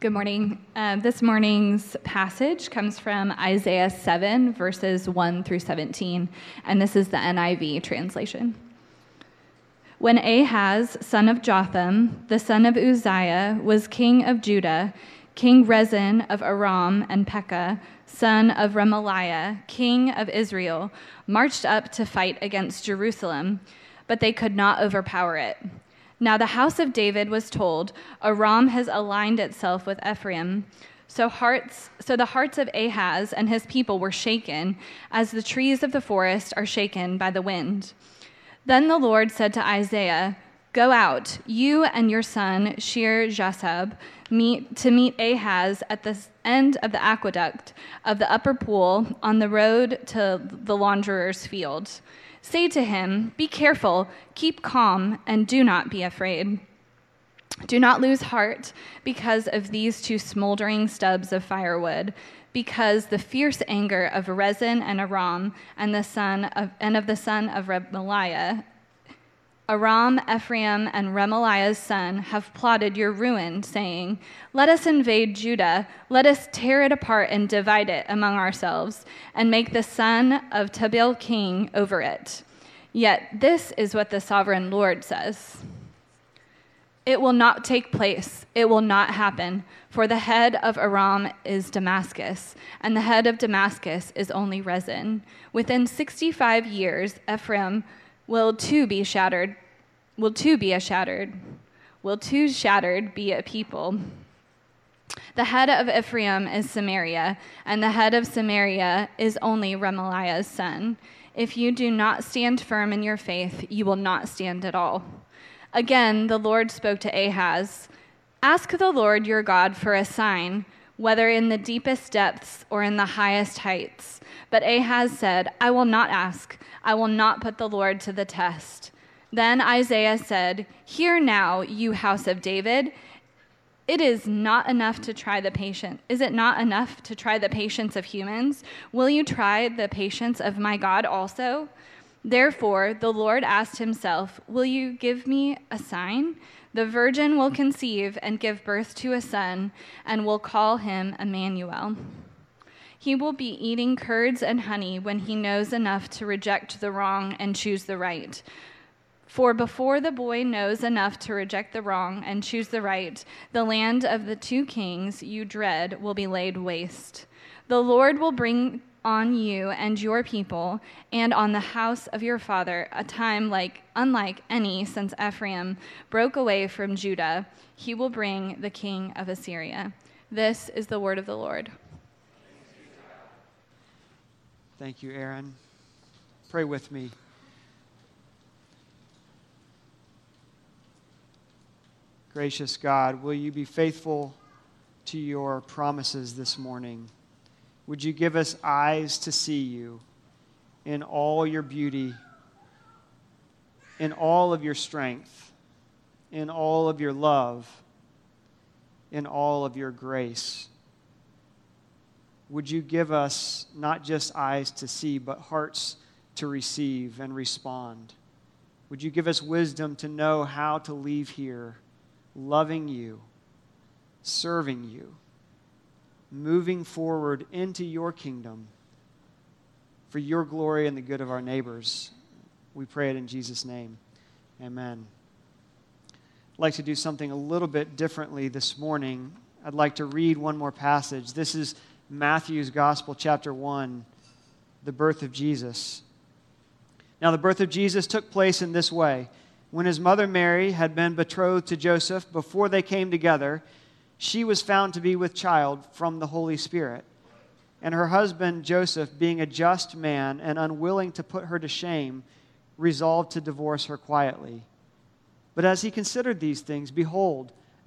Good morning. Uh, this morning's passage comes from Isaiah 7, verses 1 through 17, and this is the NIV translation. When Ahaz, son of Jotham, the son of Uzziah, was king of Judah, King Rezin of Aram and Pekah, son of Remaliah, king of Israel, marched up to fight against Jerusalem, but they could not overpower it. Now the house of David was told, Aram has aligned itself with Ephraim. So, hearts, so the hearts of Ahaz and his people were shaken, as the trees of the forest are shaken by the wind. Then the Lord said to Isaiah, Go out, you and your son Shear Jashub, meet, to meet Ahaz at the end of the aqueduct of the upper pool on the road to the launderer's field. Say to him, Be careful, keep calm, and do not be afraid. Do not lose heart because of these two smoldering stubs of firewood, because the fierce anger of Rezin and Aram and the son of and of the son of Remaliah, Aram, Ephraim, and Remaliah's son have plotted your ruin, saying, Let us invade Judah, let us tear it apart and divide it among ourselves, and make the son of Tabeel king over it. Yet this is what the sovereign Lord says. It will not take place. It will not happen. For the head of Aram is Damascus, and the head of Damascus is only Rezin. Within 65 years, Ephraim will too be shattered, will too be a shattered, will too shattered be a people. The head of Ephraim is Samaria, and the head of Samaria is only Remaliah's son. If you do not stand firm in your faith, you will not stand at all. Again, the Lord spoke to Ahaz Ask the Lord your God for a sign, whether in the deepest depths or in the highest heights. But Ahaz said, I will not ask. I will not put the Lord to the test. Then Isaiah said, Hear now, you house of David. It is not enough to try the patient. Is it not enough to try the patience of humans? Will you try the patience of my God also? Therefore, the Lord asked himself, Will you give me a sign? The virgin will conceive and give birth to a son, and will call him Emmanuel. He will be eating curds and honey when he knows enough to reject the wrong and choose the right. For before the boy knows enough to reject the wrong and choose the right, the land of the two kings you dread will be laid waste. The Lord will bring on you and your people and on the house of your father a time like unlike any since Ephraim broke away from Judah he will bring the king of Assyria this is the word of the Lord Thank you Aaron. Pray with me. Gracious God will you be faithful to your promises this morning? Would you give us eyes to see you in all your beauty, in all of your strength, in all of your love, in all of your grace? Would you give us not just eyes to see, but hearts to receive and respond? Would you give us wisdom to know how to leave here loving you, serving you? moving forward into your kingdom for your glory and the good of our neighbors. We pray it in Jesus' name. Amen. I'd like to do something a little bit differently this morning. I'd like to read one more passage. This is Matthew's Gospel, chapter 1, the birth of Jesus. Now, the birth of Jesus took place in this way. When his mother Mary had been betrothed to Joseph, before they came together, she was found to be with child from the Holy Spirit. And her husband, Joseph, being a just man and unwilling to put her to shame, resolved to divorce her quietly. But as he considered these things, behold,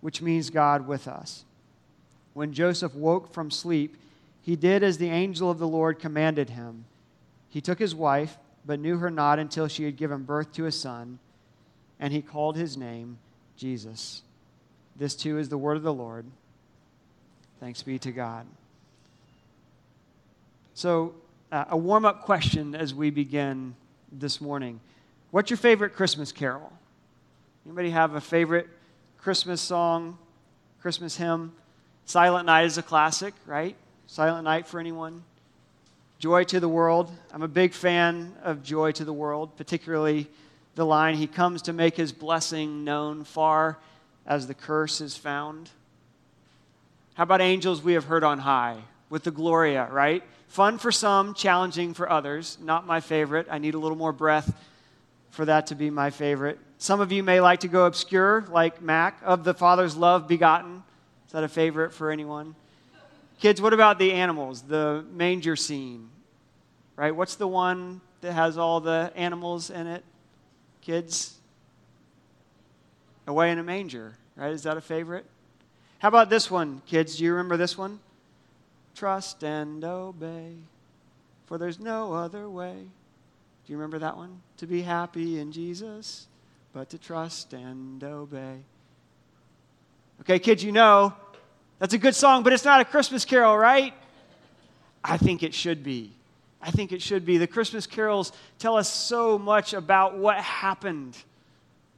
which means God with us. When Joseph woke from sleep, he did as the angel of the Lord commanded him. He took his wife, but knew her not until she had given birth to a son, and he called his name Jesus. This too is the word of the Lord. Thanks be to God. So, uh, a warm up question as we begin this morning. What's your favorite Christmas carol? Anybody have a favorite Christmas song, Christmas hymn? Silent Night is a classic, right? Silent Night for anyone? Joy to the World. I'm a big fan of Joy to the World, particularly the line, He comes to make His blessing known far as the curse is found. How about Angels We Have Heard on High with the Gloria, right? Fun for some, challenging for others. Not my favorite. I need a little more breath for that to be my favorite. Some of you may like to go obscure, like Mac, of the Father's love begotten. Is that a favorite for anyone? Kids, what about the animals, the manger scene? Right? What's the one that has all the animals in it? Kids? Away in a manger, right? Is that a favorite? How about this one, kids? Do you remember this one? Trust and obey, for there's no other way. Do you remember that one? To be happy in Jesus, but to trust and obey. Okay, kids, you know that's a good song, but it's not a Christmas carol, right? I think it should be. I think it should be. The Christmas carols tell us so much about what happened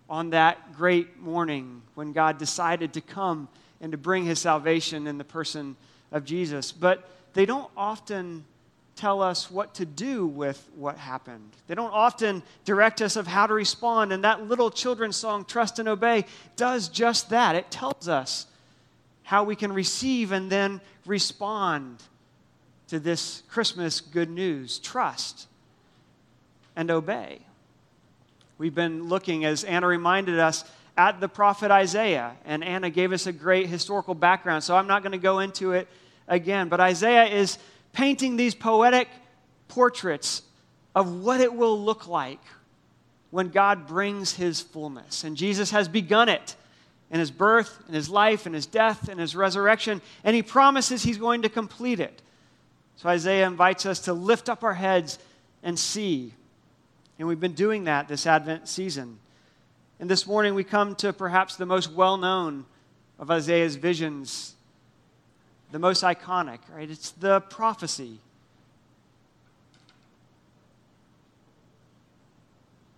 on that great morning when God decided to come and to bring his salvation in the person of Jesus. But they don't often tell us what to do with what happened. They don't often direct us of how to respond. And that little children's song, Trust and Obey, does just that. It tells us how we can receive and then respond to this Christmas good news. Trust and obey. We've been looking, as Anna reminded us, at the prophet Isaiah, and Anna gave us a great historical background, so I'm not going to go into it again. But Isaiah is painting these poetic portraits of what it will look like when God brings his fullness. And Jesus has begun it in his birth, in his life, in his death, in his resurrection, and he promises he's going to complete it. So Isaiah invites us to lift up our heads and see. And we've been doing that this Advent season. And this morning we come to perhaps the most well known of Isaiah's visions the most iconic, right? It's the prophecy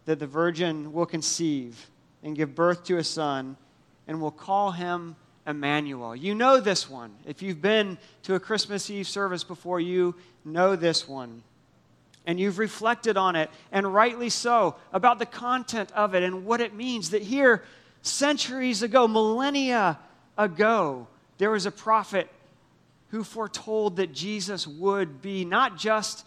that the virgin will conceive and give birth to a son and will call him Emmanuel. You know this one. If you've been to a Christmas Eve service before, you know this one. And you've reflected on it, and rightly so, about the content of it and what it means. That here, centuries ago, millennia ago, there was a prophet who foretold that Jesus would be not just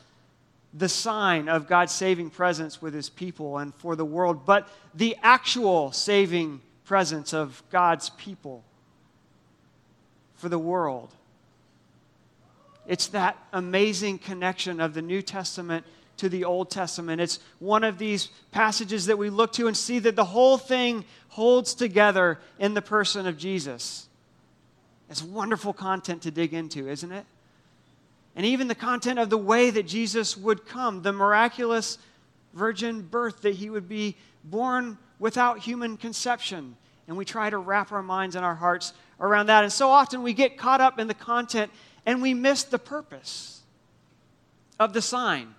the sign of God's saving presence with his people and for the world, but the actual saving presence of God's people for the world. It's that amazing connection of the New Testament to the Old Testament. It's one of these passages that we look to and see that the whole thing holds together in the person of Jesus. It's wonderful content to dig into, isn't it? And even the content of the way that Jesus would come, the miraculous virgin birth, that he would be born without human conception. And we try to wrap our minds and our hearts around that. And so often we get caught up in the content and we miss the purpose of the sign.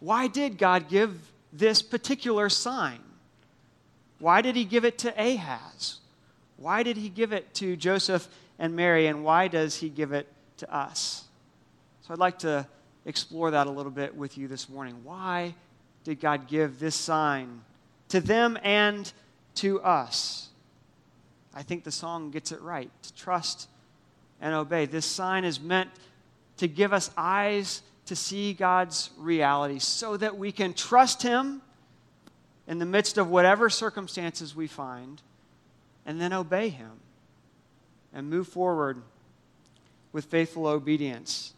Why did God give this particular sign? Why did he give it to Ahaz? Why did he give it to Joseph and Mary, and why does he give it to us? So I'd like to explore that a little bit with you this morning. Why did God give this sign to them and to us? I think the song gets it right to trust and obey. This sign is meant to give us eyes to see God's reality so that we can trust Him in the midst of whatever circumstances we find and then obey Him and move forward with faithful obedience.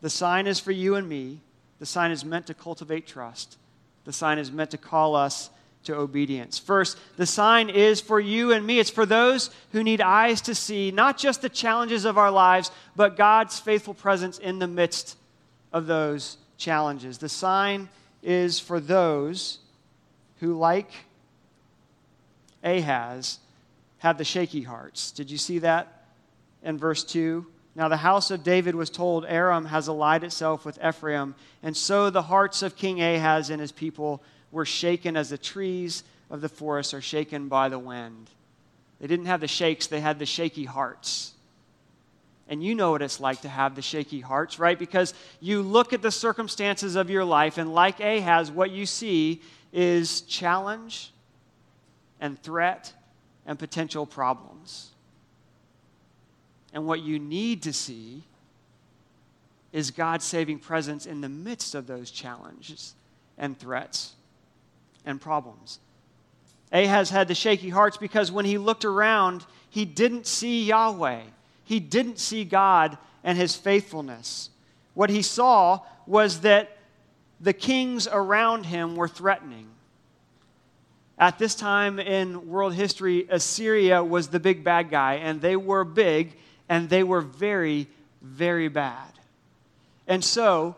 The sign is for you and me. The sign is meant to cultivate trust. The sign is meant to call us to obedience. First, the sign is for you and me. It's for those who need eyes to see not just the challenges of our lives, but God's faithful presence in the midst of those challenges. The sign is for those who, like Ahaz, have the shaky hearts. Did you see that in verse 2? Now the house of David was told, Aram has allied itself with Ephraim, and so the hearts of King Ahaz and his people were shaken as the trees of the forest are shaken by the wind. They didn't have the shakes, they had the shaky hearts. And you know what it's like to have the shaky hearts, right? Because you look at the circumstances of your life, and like Ahaz, what you see is challenge and threat and potential problems. And what you need to see is God's saving presence in the midst of those challenges and threats and problems. Ahaz had the shaky hearts because when he looked around, he didn't see Yahweh. He didn't see God and his faithfulness. What he saw was that the kings around him were threatening. At this time in world history, Assyria was the big bad guy, and they were big and they were very, very bad. And so,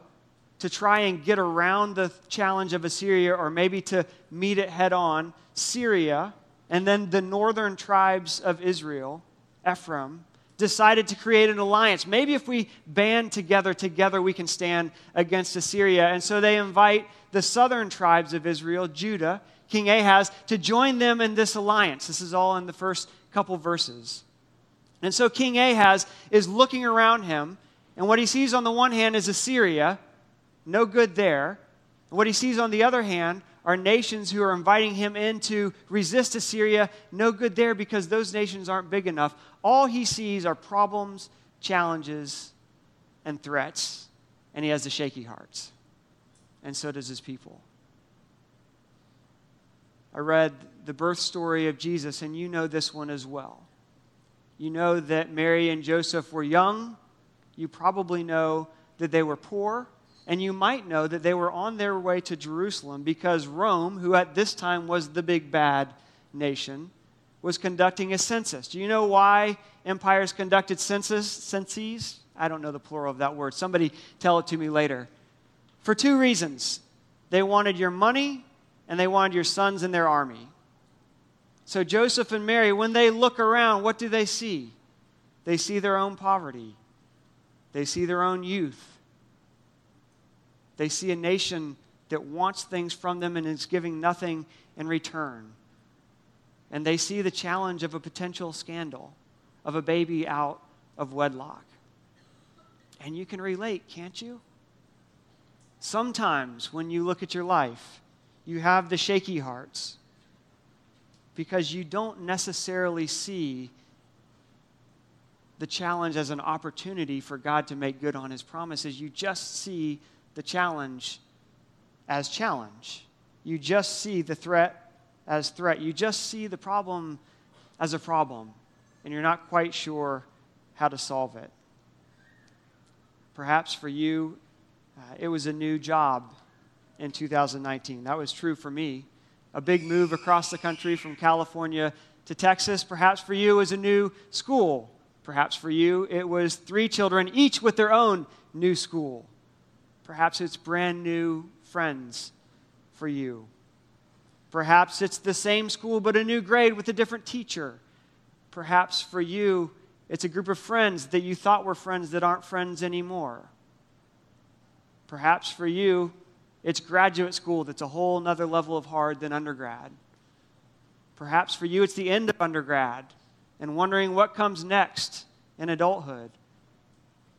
to try and get around the challenge of Assyria, or maybe to meet it head on, Syria and then the northern tribes of Israel, Ephraim, decided to create an alliance. Maybe if we band together, together we can stand against Assyria. And so they invite the southern tribes of Israel, Judah, King Ahaz, to join them in this alliance. This is all in the first couple verses. And so King Ahaz is looking around him, and what he sees on the one hand is Assyria, no good there. And what he sees on the other hand are nations who are inviting him in to resist Assyria. No good there because those nations aren't big enough. All he sees are problems, challenges, and threats, and he has the shaky hearts. And so does his people. I read the birth story of Jesus, and you know this one as well. You know that Mary and Joseph were young. You probably know that they were poor. And you might know that they were on their way to Jerusalem because Rome, who at this time was the big bad nation, was conducting a census. Do you know why empires conducted census, censuses? I don't know the plural of that word. Somebody tell it to me later. For two reasons. They wanted your money and they wanted your sons in their army. So Joseph and Mary, when they look around, what do they see? They see their own poverty. They see their own youth. They see a nation that wants things from them and is giving nothing in return. And they see the challenge of a potential scandal, of a baby out of wedlock. And you can relate, can't you? Sometimes when you look at your life, you have the shaky hearts because you don't necessarily see the challenge as an opportunity for God to make good on his promises. You just see the challenge as challenge. You just see the threat as threat. You just see the problem as a problem, and you're not quite sure how to solve it. Perhaps for you, uh, it was a new job in 2019. That was true for me. A big move across the country from California to Texas. Perhaps for you, it was a new school. Perhaps for you, it was three children, each with their own new school. Perhaps it's brand new friends for you. Perhaps it's the same school but a new grade with a different teacher. Perhaps for you, it's a group of friends that you thought were friends that aren't friends anymore. Perhaps for you, it's graduate school that's a whole nother level of hard than undergrad. Perhaps for you, it's the end of undergrad and wondering what comes next in adulthood.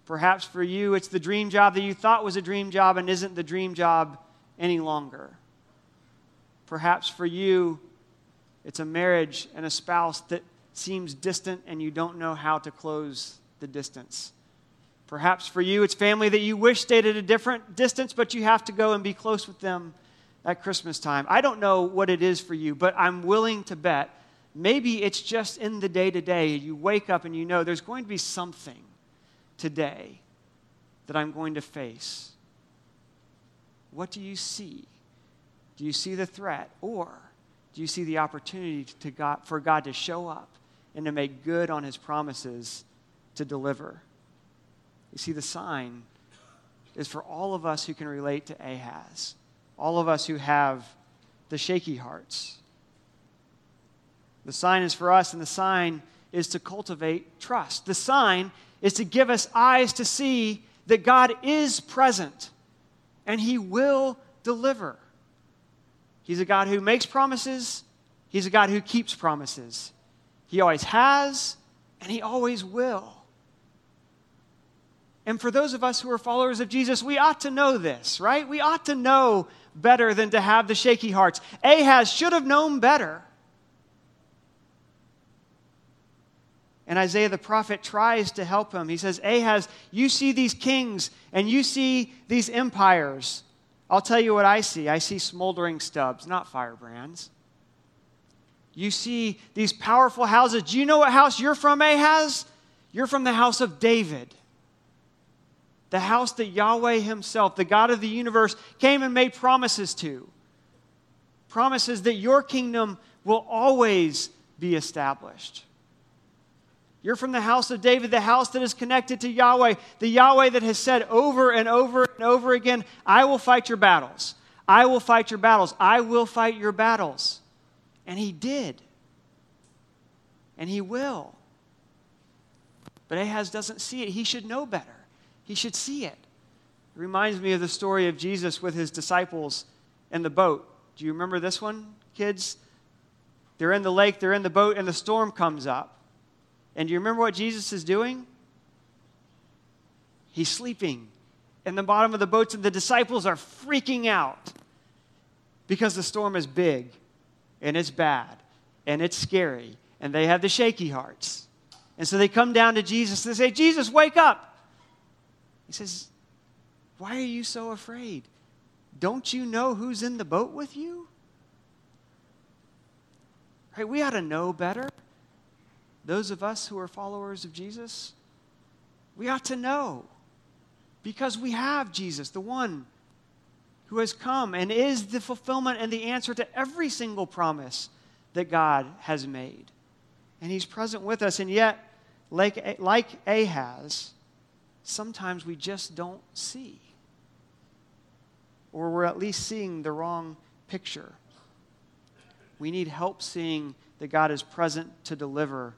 Perhaps for you, it's the dream job that you thought was a dream job and isn't the dream job any longer. Perhaps for you, it's a marriage and a spouse that seems distant and you don't know how to close the distance. Perhaps for you, it's family that you wish stayed at a different distance, but you have to go and be close with them at Christmas time. I don't know what it is for you, but I'm willing to bet maybe it's just in the day to day. You wake up and you know there's going to be something today that I'm going to face? What do you see? Do you see the threat? Or do you see the opportunity to God, for God to show up and to make good on his promises to deliver? You see, the sign is for all of us who can relate to Ahaz, all of us who have the shaky hearts. The sign is for us, and the sign is to cultivate trust. The sign is to give us eyes to see that God is present and He will deliver. He's a God who makes promises, He's a God who keeps promises. He always has, and He always will. And for those of us who are followers of Jesus, we ought to know this, right? We ought to know better than to have the shaky hearts. Ahaz should have known better. And Isaiah the prophet tries to help him. He says, Ahaz, you see these kings and you see these empires. I'll tell you what I see. I see smoldering stubs, not firebrands. You see these powerful houses. Do you know what house you're from, Ahaz? You're from the house of David. The house that Yahweh Himself, the God of the universe, came and made promises to. Promises that your kingdom will always be established. You're from the house of David, the house that is connected to Yahweh, the Yahweh that has said over and over and over again, I will fight your battles. I will fight your battles. I will fight your battles. And he did. And he will. But Ahaz doesn't see it. He should know better, he should see it. It reminds me of the story of Jesus with his disciples in the boat. Do you remember this one, kids? They're in the lake, they're in the boat, and the storm comes up. And do you remember what Jesus is doing? He's sleeping in the bottom of the boats, and the disciples are freaking out because the storm is big and it's bad and it's scary, and they have the shaky hearts. And so they come down to Jesus and they say, Jesus, wake up. He says, Why are you so afraid? Don't you know who's in the boat with you? Right? We ought to know better those of us who are followers of Jesus, we ought to know because we have Jesus, the one who has come and is the fulfillment and the answer to every single promise that God has made. And he's present with us. And yet, like, like Ahaz, sometimes we just don't see. Or we're at least seeing the wrong picture. We need help seeing that God is present to deliver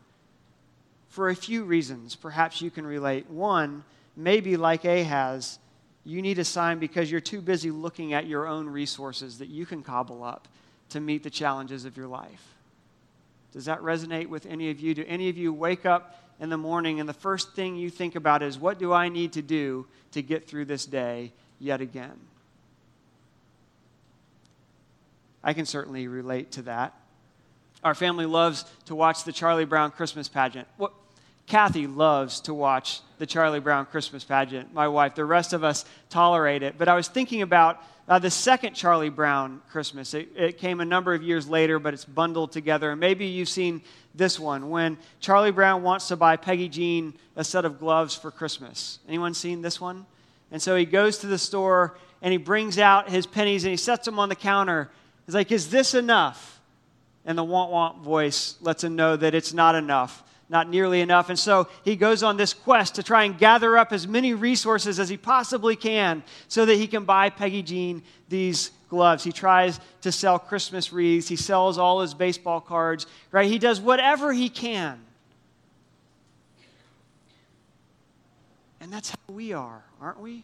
for a few reasons. Perhaps you can relate. One, maybe like Ahaz, you need a sign because you're too busy looking at your own resources that you can cobble up to meet the challenges of your life. Does that resonate with any of you? Do any of you wake up in the morning and the first thing you think about is, what do I need to do to get through this day yet again? I can certainly relate to that. Our family loves to watch the Charlie Brown Christmas pageant. What, Kathy loves to watch the Charlie Brown Christmas pageant, my wife. The rest of us tolerate it. But I was thinking about uh, the second Charlie Brown Christmas. It, it, came a number of years later, but it's bundled together. And maybe you've seen this one when Charlie Brown wants to buy Peggy Jean a set of gloves for Christmas. Anyone seen this one? And so he goes to the store and he brings out his pennies and he sets them on the counter. He's like, Is this enough? And the want want voice lets him know that it's not enough not nearly enough. And so he goes on this quest to try and gather up as many resources as he possibly can so that he can buy Peggy Jean these gloves. He tries to sell Christmas wreaths, he sells all his baseball cards, right? He does whatever he can. And that's how we are, aren't we?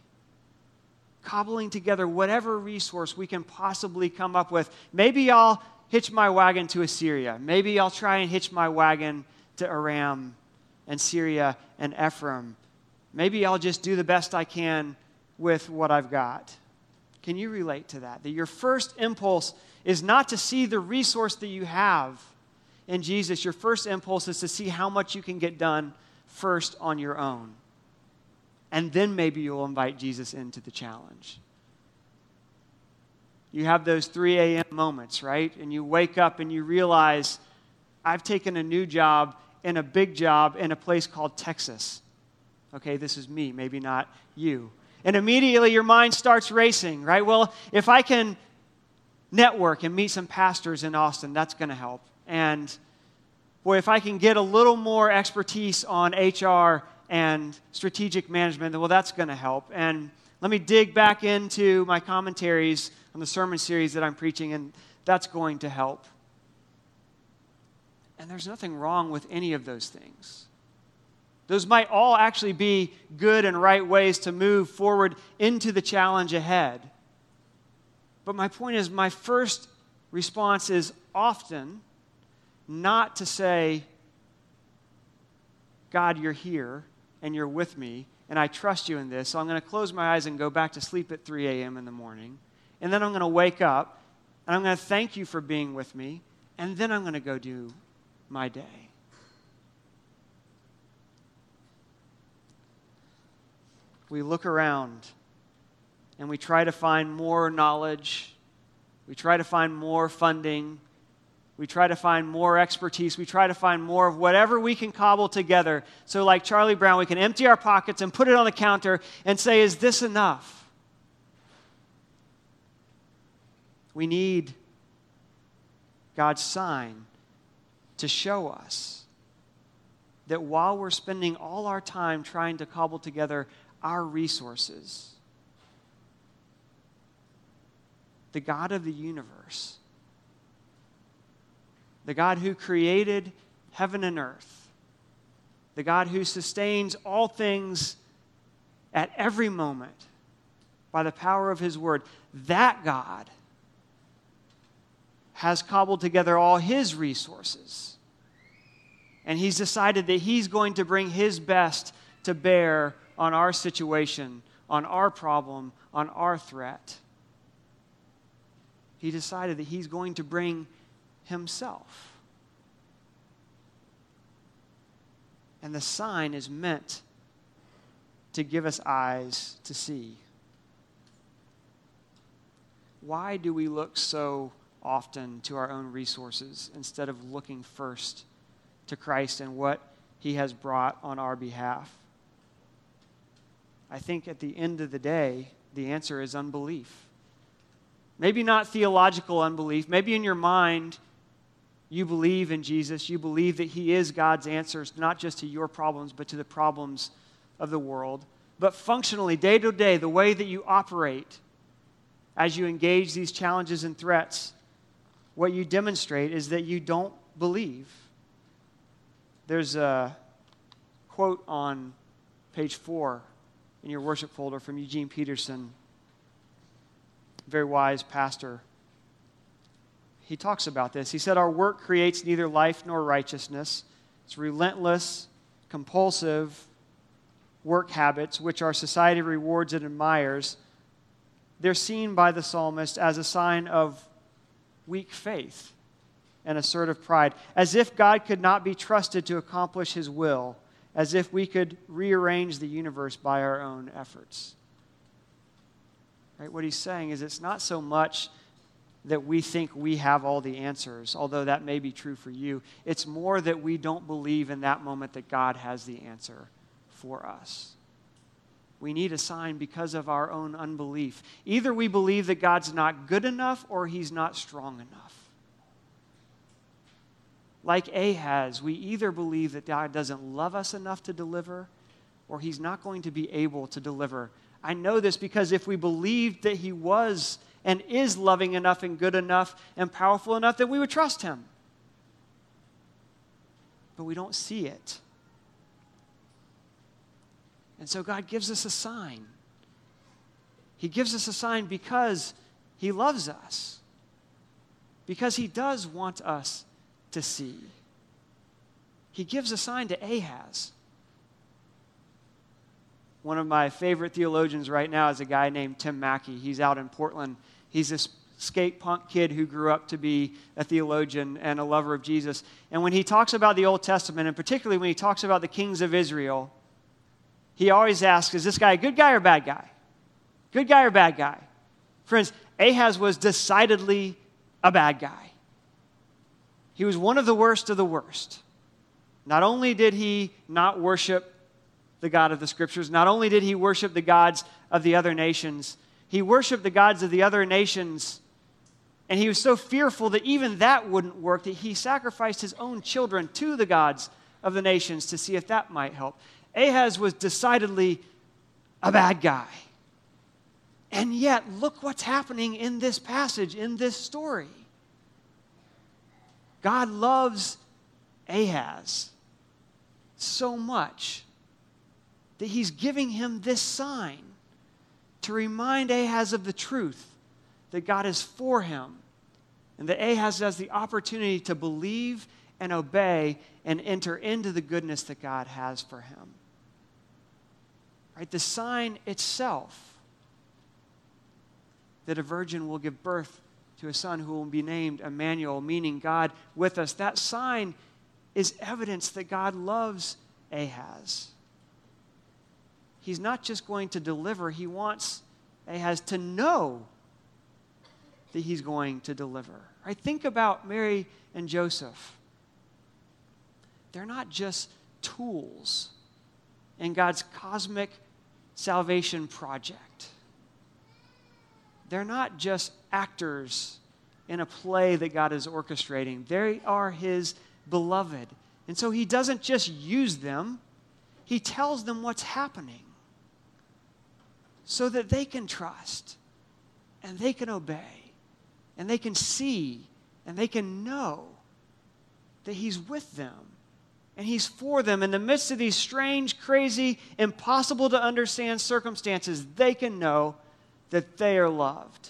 Cobbling together whatever resource we can possibly come up with. Maybe I'll hitch my wagon to Assyria. Maybe I'll try and hitch my wagon to Aram and Syria and Ephraim. Maybe I'll just do the best I can with what I've got. Can you relate to that? That your first impulse is not to see the resource that you have in Jesus. Your first impulse is to see how much you can get done first on your own. And then maybe you'll invite Jesus into the challenge. You have those 3 a.m. moments, right? And you wake up and you realize, I've taken a new job and a big job in a place called Texas. Okay, this is me, maybe not you. And immediately your mind starts racing, right? Well, if I can network and meet some pastors in Austin. That's going to help. And boy, if I can get a little more expertise on HR and strategic management, well, that's going to help. And let me dig back into my commentaries on the sermon series that I'm preaching, and that's going to help. And there's nothing wrong with any of those things. Those might all actually be good and right ways to move forward into the challenge ahead. But my point is, my first response is often not to say, God, you're here and you're with me, and I trust you in this. So I'm going to close my eyes and go back to sleep at 3 a.m. in the morning. And then I'm going to wake up and I'm going to thank you for being with me. And then I'm going to go do my day. We look around and we try to find more knowledge, we try to find more funding, we try to find more expertise, we try to find more of whatever we can cobble together. So, like Charlie Brown, we can empty our pockets and put it on the counter and say, Is this enough? We need God's sign to show us that while we're spending all our time trying to cobble together our resources, the God of the universe, the God who created heaven and earth, the God who sustains all things at every moment by the power of his word, that God has cobbled together all his resources. And he's decided that he's going to bring his best to bear on our situation, on our problem, on our threat. He decided that he's going to bring himself. And the sign is meant to give us eyes to see. Why do we look so often to our own resources instead of looking first to Christ and what he has brought on our behalf? I think at the end of the day, the answer is unbelief. Maybe not theological unbelief. Maybe in your mind, you believe in Jesus. You believe that He is God's answers, not just to your problems, but to the problems of the world. But functionally, day to day, the way that you operate as you engage these challenges and threats what you demonstrate is that you don't believe. There's a quote on page four in your worship folder from Eugene Peterson, very wise pastor. He talks about this. He said, Our work creates neither life nor righteousness. It's relentless, compulsive work habits, which our society rewards and admires. They're seen by the psalmist as a sign of weak faith and assertive pride, as if God could not be trusted to accomplish his will, as if we could rearrange the universe by our own efforts. Right? What he's saying is it's not so much that we think we have all the answers, although that may be true for you. It's more that we don't believe in that moment that God has the answer for us we need a sign because of our own unbelief. Either we believe that God's not good enough or he's not strong enough. Like Ahaz, we either believe that God doesn't love us enough to deliver or he's not going to be able to deliver. I know this because if we believed that he was and is loving enough and good enough and powerful enough, that we would trust him. But we don't see it. And so God gives us a sign. He gives us a sign because He loves us, because He does want us to see. He gives a sign to Ahaz. One of my favorite theologians right now is a guy named Tim Mackie. He's out in Portland. He's this skate punk kid who grew up to be a theologian and a lover of Jesus. And when he talks about the Old Testament, and particularly when he talks about the kings of Israel, he always asks, is this guy a good guy or a bad guy? Good guy or bad guy? Friends, Ahaz was decidedly a bad guy. He was one of the worst of the worst. Not only did he not worship the God of the scriptures, not only did he worship the gods of the other nations, he worshiped the gods of the other nations And he was so fearful that even that wouldn't work that he sacrificed his own children to the gods of the nations to see if that might help. Ahaz was decidedly a bad guy. And yet, look what's happening in this passage, in this story. God loves Ahaz so much that he's giving him this sign to remind Ahaz of the truth that God is for him and that Ahaz has the opportunity to believe and obey and enter into the goodness that God has for him. Right? The sign itself that a virgin will give birth to a son who will be named Emmanuel, meaning God with us. That sign is evidence that God loves Ahaz. He's not just going to deliver, he wants Ahaz to know that he's going to deliver. Right? Think about Mary and Joseph. They're not just tools in God's cosmic salvation project. They're not just actors in a play that God is orchestrating, they are His beloved. And so He doesn't just use them, He tells them what's happening so that they can trust and they can obey and they can see and they can know that He's with them and He's for them. In the midst of these strange, crazy, impossible to understand circumstances, they can know that they are loved.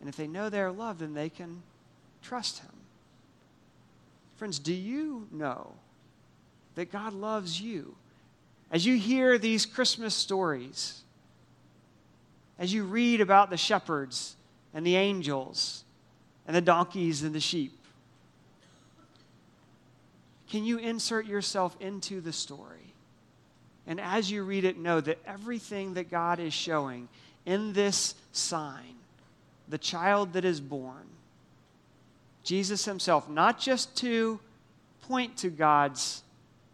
And if they know they are loved, then they can trust Him. Friends, do you know that God loves you? As you hear these Christmas stories, as you read about the shepherds and the angels and the donkeys and the sheep, can you insert yourself into the story? And as you read it, know that everything that God is showing in this sign, the child that is born, Jesus himself, not just to point to God's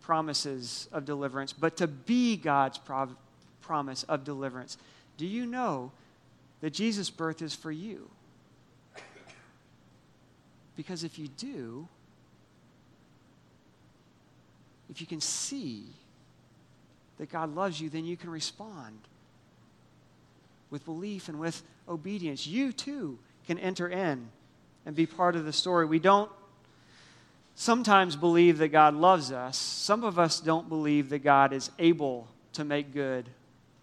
promises of deliverance, but to be God's prov- promise of deliverance. Do you know that Jesus' birth is for you? Because if you do, if you can see that God loves you, then you can respond with belief and with obedience. You too can enter in and be part of the story. We don't sometimes believe that God loves us. Some of us don't believe that God is able to make good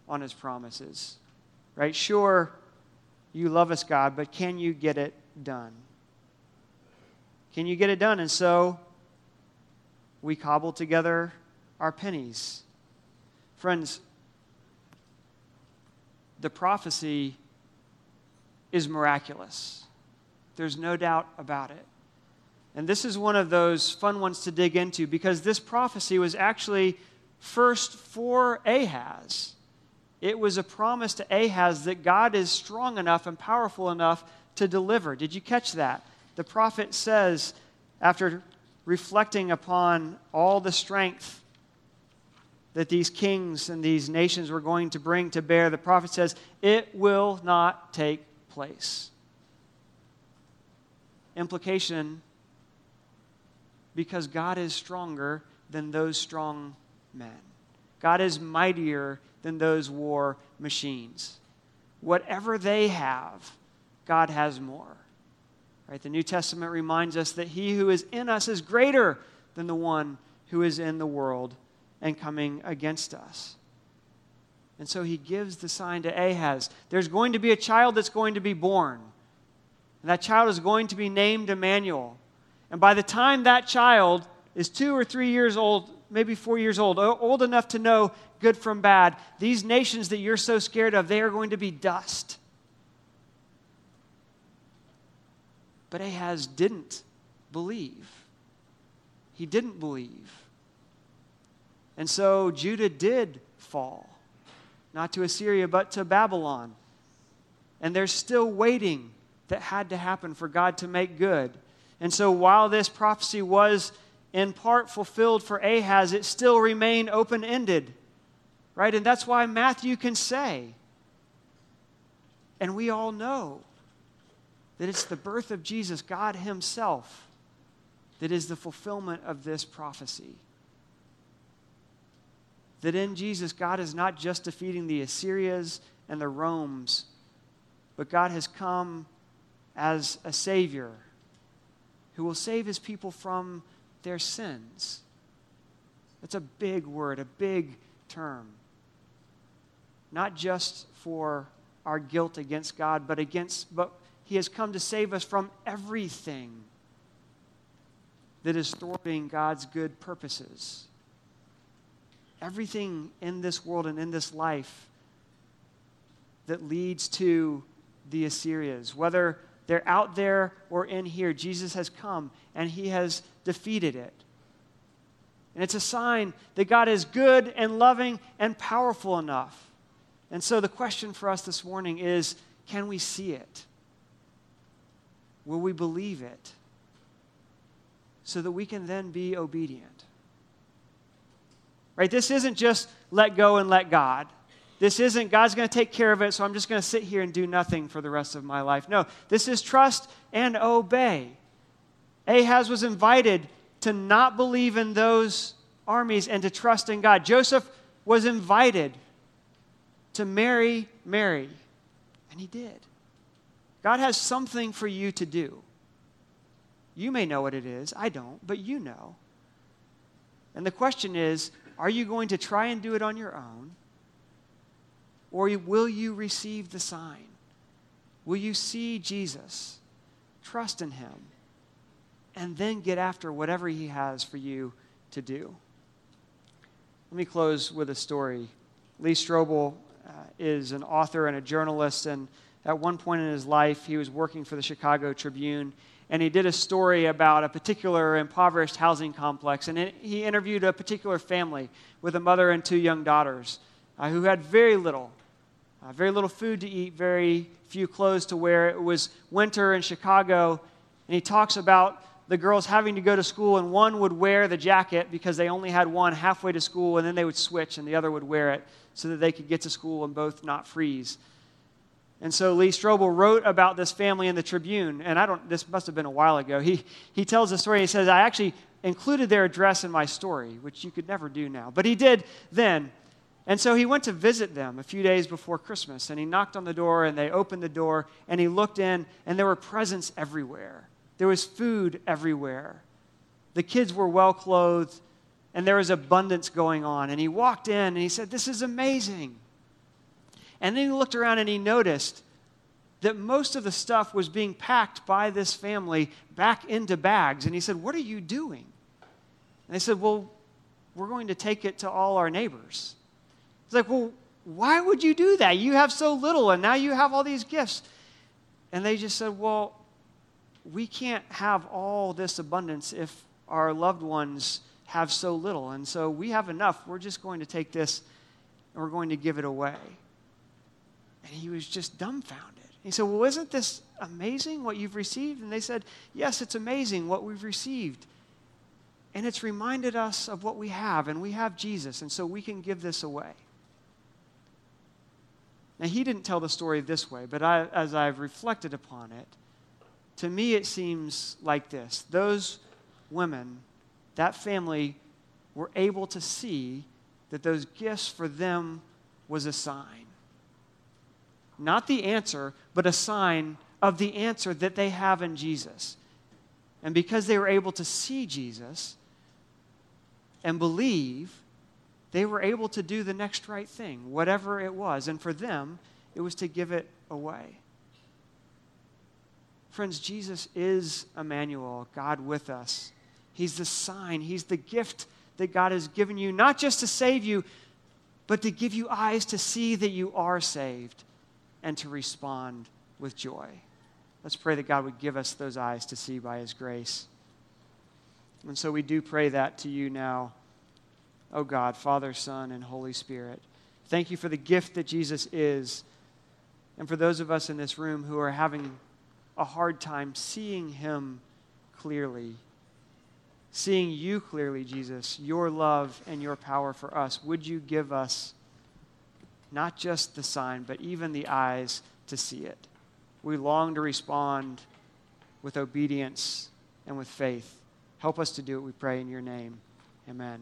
on his promises. Right? Sure, you love us, God, but can you get it done? Can you get it done? And so we cobble together our pennies Friends, the prophecy is miraculous. There's no doubt about it. And this is one of those fun ones to dig into because this prophecy was actually first for Ahaz. It was a promise to Ahaz that God is strong enough and powerful enough to deliver. Did you catch that? The prophet says, after reflecting upon all the strength that these kings and these nations were going to bring to bear, the prophet says, it will not take place. Implication because God is stronger than those strong men. God is mightier than those war machines. Whatever they have, God has more. Right? The New Testament reminds us that he who is in us is greater than the one who is in the world and coming against us. And so he gives the sign to Ahaz. There's going to be a child that's going to be born. And that child is going to be named Emmanuel. And by the time that child is two or three years old, maybe four years old, old enough to know good from bad, these nations that you're so scared of, they are going to be dust. But Ahaz didn't believe. He didn't believe. And so Judah did fall, not to Assyria, but to Babylon. And there's still waiting that had to happen for God to make good. And so while this prophecy was in part fulfilled for Ahaz, it still remained open ended. Right? And that's why Matthew can say, and we all know, that it's the birth of Jesus, God Himself, that is the fulfillment of this prophecy. That in Jesus, God is not just defeating the Assyrias and the Romes, but God has come as a Savior who will save His people from their sins. That's a big word, a big term. Not just for our guilt against God, but against but he has come to save us from everything that is thwarting God's good purposes. Everything in this world and in this life that leads to the Assyrians, whether they're out there or in here, Jesus has come and he has defeated it. And it's a sign that God is good and loving and powerful enough. And so the question for us this morning is can we see it? Will we believe it? So that we can then be obedient. Right? This isn't just let go and let God. This isn't God's going to take care of it, so I'm just going to sit here and do nothing for the rest of my life. No, this is trust and obey. Ahaz was invited to not believe in those armies and to trust in God. Joseph was invited to marry Mary, and he did. God has something for you to do. You may know what it is. I don't, but you know. And the question is are you going to try and do it on your own? Or will you receive the sign? Will you see Jesus, trust in him, and then get after whatever he has for you to do? Let me close with a story. Lee Strobel uh, is an author and a journalist, and at one point in his life, he was working for the Chicago Tribune, and he did a story about a particular impoverished housing complex. And it, he interviewed a particular family with a mother and two young daughters uh, who had very little, uh, very little food to eat, very few clothes to wear. It was winter in Chicago, and he talks about the girls having to go to school, and one would wear the jacket because they only had one halfway to school, and then they would switch, and the other would wear it so that they could get to school and both not freeze. And so Lee Strobel wrote about this family in the Tribune, and I don't, this must have been a while ago. He, he tells the story, he says, I actually included their address in my story, which you could never do now, but he did then. And so he went to visit them a few days before Christmas, and he knocked on the door, and they opened the door, and he looked in, and there were presents everywhere. There was food everywhere. The kids were well clothed, and there was abundance going on. And he walked in, and he said, This is amazing. And then he looked around and he noticed that most of the stuff was being packed by this family back into bags. And he said, What are you doing? And they said, Well, we're going to take it to all our neighbors. He's like, Well, why would you do that? You have so little, and now you have all these gifts. And they just said, Well, we can't have all this abundance if our loved ones have so little. And so we have enough. We're just going to take this and we're going to give it away. And he was just dumbfounded. He said, Well, isn't this amazing what you've received? And they said, Yes, it's amazing what we've received. And it's reminded us of what we have, and we have Jesus, and so we can give this away. Now, he didn't tell the story this way, but I, as I've reflected upon it, to me it seems like this those women, that family, were able to see that those gifts for them was a sign not the answer, but a sign of the answer that they have in Jesus. And because they were able to see Jesus and believe, they were able to do the next right thing, whatever it was. And for them, it was to give it away. Friends, Jesus is Emmanuel, God with us. He's the sign, He's the gift that God has given you, not just to save you, but to give you eyes to see that you are saved and to respond with joy. Let's pray that God would give us those eyes to see by His grace. And so we do pray that to you now, oh God, Father, Son, and Holy Spirit. Thank you for the gift that Jesus is. And for those of us in this room who are having a hard time seeing Him clearly, seeing you clearly, Jesus, your love and your power for us, would you give us not just the sign, but even the eyes to see it. We long to respond with obedience and with faith. Help us to do it, we pray in your name. Amen.